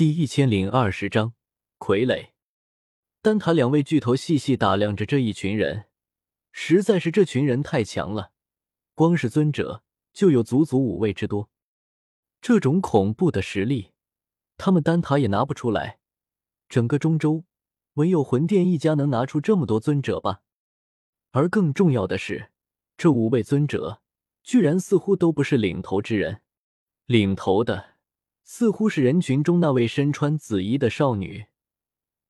第一千零二十章傀儡。丹塔两位巨头细细打量着这一群人，实在是这群人太强了，光是尊者就有足足五位之多。这种恐怖的实力，他们丹塔也拿不出来。整个中州，唯有魂殿一家能拿出这么多尊者吧？而更重要的是，这五位尊者居然似乎都不是领头之人，领头的。似乎是人群中那位身穿紫衣的少女，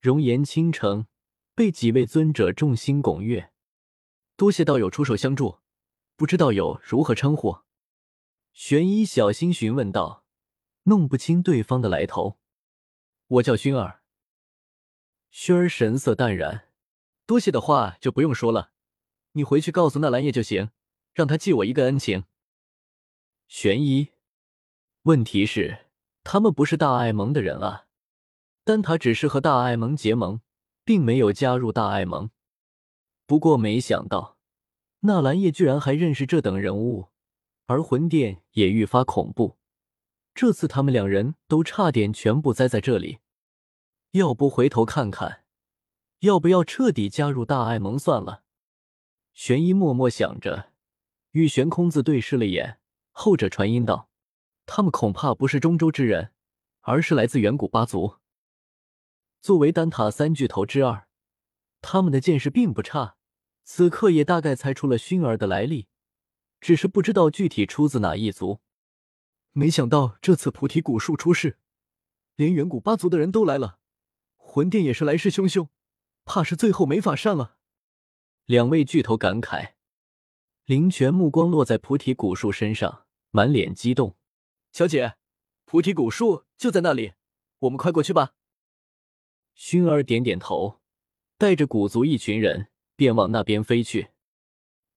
容颜倾城，被几位尊者众星拱月。多谢道友出手相助，不知道友如何称呼？玄一小心询问道，弄不清对方的来头。我叫薰儿。薰儿神色淡然，多谢的话就不用说了，你回去告诉那兰叶就行，让他记我一个恩情。玄一，问题是。他们不是大爱盟的人啊，丹塔只是和大爱盟结盟，并没有加入大爱盟。不过没想到，纳兰叶居然还认识这等人物，而魂殿也愈发恐怖。这次他们两人都差点全部栽在这里，要不回头看看，要不要彻底加入大爱盟算了。玄一默默想着，与玄空子对视了眼，后者传音道。他们恐怕不是中州之人，而是来自远古八族。作为丹塔三巨头之二，他们的见识并不差，此刻也大概猜出了薰儿的来历，只是不知道具体出自哪一族。没想到这次菩提古树出事，连远古八族的人都来了，魂殿也是来势汹汹，怕是最后没法善了。两位巨头感慨，林泉目光落在菩提古树身上，满脸激动。小姐，菩提古树就在那里，我们快过去吧。薰儿点点头，带着古族一群人便往那边飞去。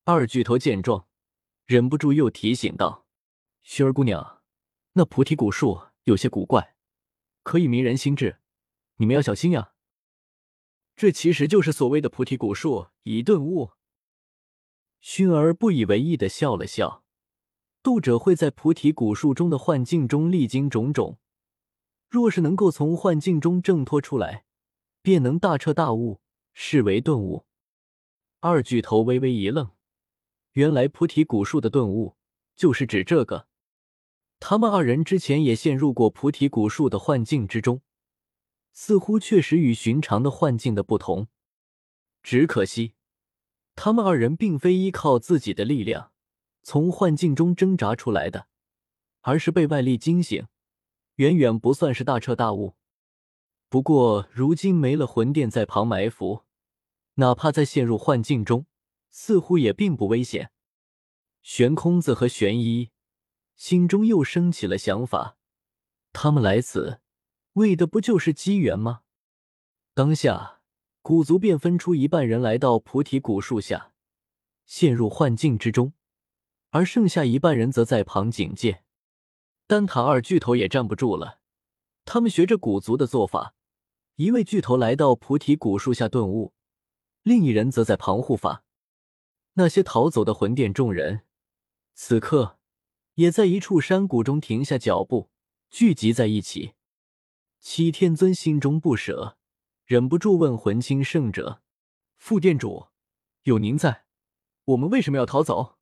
二巨头见状，忍不住又提醒道：“薰儿姑娘，那菩提古树有些古怪，可以迷人心智，你们要小心呀。”这其实就是所谓的菩提古树一顿悟。薰儿不以为意的笑了笑。渡者会在菩提古树中的幻境中历经种种，若是能够从幻境中挣脱出来，便能大彻大悟，视为顿悟。二巨头微微一愣，原来菩提古树的顿悟就是指这个。他们二人之前也陷入过菩提古树的幻境之中，似乎确实与寻常的幻境的不同。只可惜，他们二人并非依靠自己的力量。从幻境中挣扎出来的，而是被外力惊醒，远远不算是大彻大悟。不过如今没了魂殿在旁埋伏，哪怕再陷入幻境中，似乎也并不危险。玄空子和玄一心中又升起了想法，他们来此为的不就是机缘吗？当下，古族便分出一半人来到菩提古树下，陷入幻境之中。而剩下一半人则在旁警戒，丹塔二巨头也站不住了。他们学着古族的做法，一位巨头来到菩提古树下顿悟，另一人则在旁护法。那些逃走的魂殿众人，此刻也在一处山谷中停下脚步，聚集在一起。七天尊心中不舍，忍不住问魂清圣者：“副殿主，有您在，我们为什么要逃走？”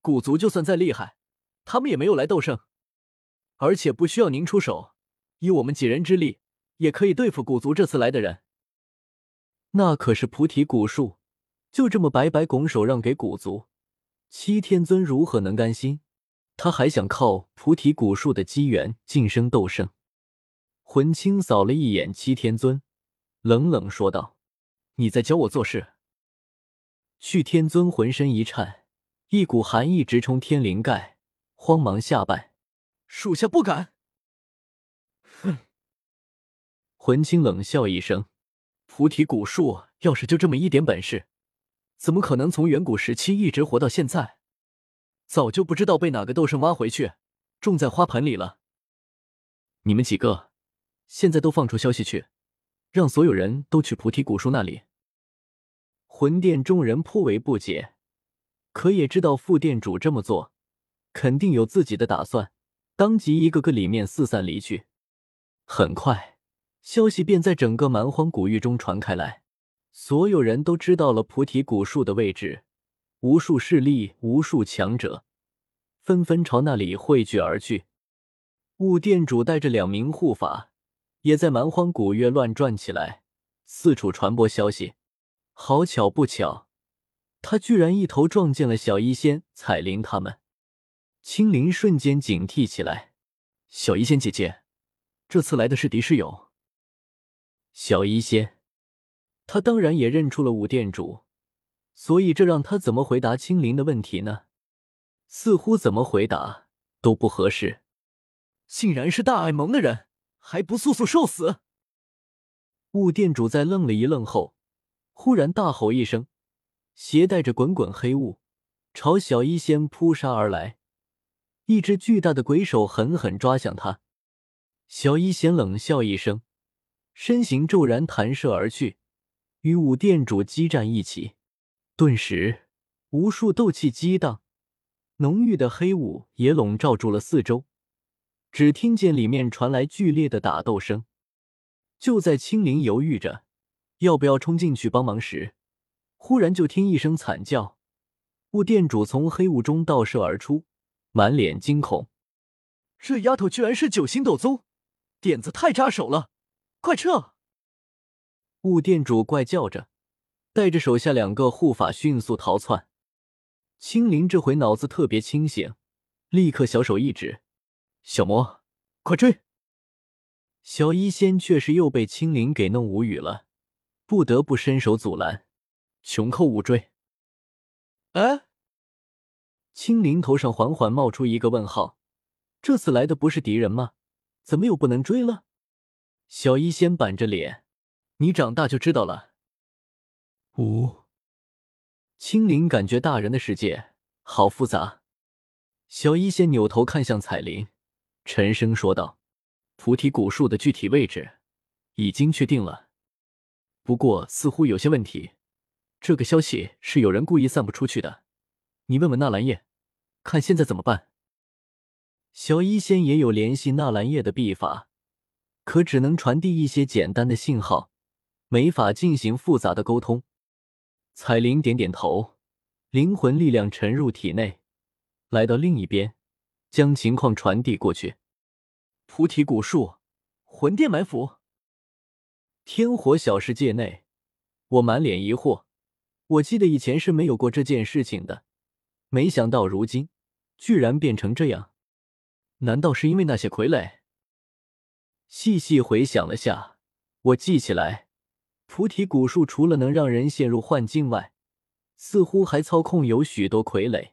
古族就算再厉害，他们也没有来斗圣，而且不需要您出手，以我们几人之力，也可以对付古族这次来的人。那可是菩提古树，就这么白白拱手让给古族，七天尊如何能甘心？他还想靠菩提古树的机缘晋升斗圣。魂清扫了一眼七天尊，冷冷说道：“你在教我做事？”去天尊浑身一颤。一股寒意直冲天灵盖，慌忙下拜：“属下不敢。”哼！魂清冷笑一声：“菩提古树要是就这么一点本事，怎么可能从远古时期一直活到现在？早就不知道被哪个斗圣挖回去，种在花盆里了。你们几个，现在都放出消息去，让所有人都去菩提古树那里。”魂殿众人颇为不解。可也知道副店主这么做，肯定有自己的打算，当即一个个里面四散离去。很快，消息便在整个蛮荒古域中传开来，所有人都知道了菩提古树的位置。无数势力、无数强者纷纷朝那里汇聚而去。雾店主带着两名护法，也在蛮荒古月乱转起来，四处传播消息。好巧不巧，他居然一头撞见了小医仙、彩铃他们。青灵瞬间警惕起来：“小医仙姐姐，这次来的是敌是友？”小医仙，他当然也认出了武店主。所以，这让他怎么回答青灵的问题呢？似乎怎么回答都不合适。竟然是大爱盟的人，还不速速受死！雾店主在愣了一愣后，忽然大吼一声，携带着滚滚黑雾，朝小医仙扑杀而来。一只巨大的鬼手狠狠抓向他。小医仙冷笑一声，身形骤然弹射而去，与武殿主激战一起。顿时，无数斗气激荡，浓郁的黑雾也笼罩住了四周。只听见里面传来剧烈的打斗声。就在青灵犹豫着要不要冲进去帮忙时，忽然就听一声惨叫，雾店主从黑雾中倒射而出，满脸惊恐：“这丫头居然是九星斗宗，点子太扎手了！快撤！”雾店主怪叫着。带着手下两个护法迅速逃窜，青灵这回脑子特别清醒，立刻小手一指：“小魔，快追！”小医仙却是又被青灵给弄无语了，不得不伸手阻拦：“穷寇勿追！”哎，青灵头上缓缓冒出一个问号：这次来的不是敌人吗？怎么又不能追了？小医仙板着脸：“你长大就知道了。”五，青灵感觉大人的世界好复杂。小医仙扭头看向彩铃，沉声说道：“菩提古树的具体位置已经确定了，不过似乎有些问题。这个消息是有人故意散布出去的。你问问纳兰叶，看现在怎么办。”小医仙也有联系纳兰叶的秘法，可只能传递一些简单的信号，没法进行复杂的沟通。彩铃点点头，灵魂力量沉入体内，来到另一边，将情况传递过去。菩提古树，魂殿埋伏。天火小世界内，我满脸疑惑。我记得以前是没有过这件事情的，没想到如今居然变成这样。难道是因为那些傀儡？细细回想了下，我记起来。菩提古树除了能让人陷入幻境外，似乎还操控有许多傀儡。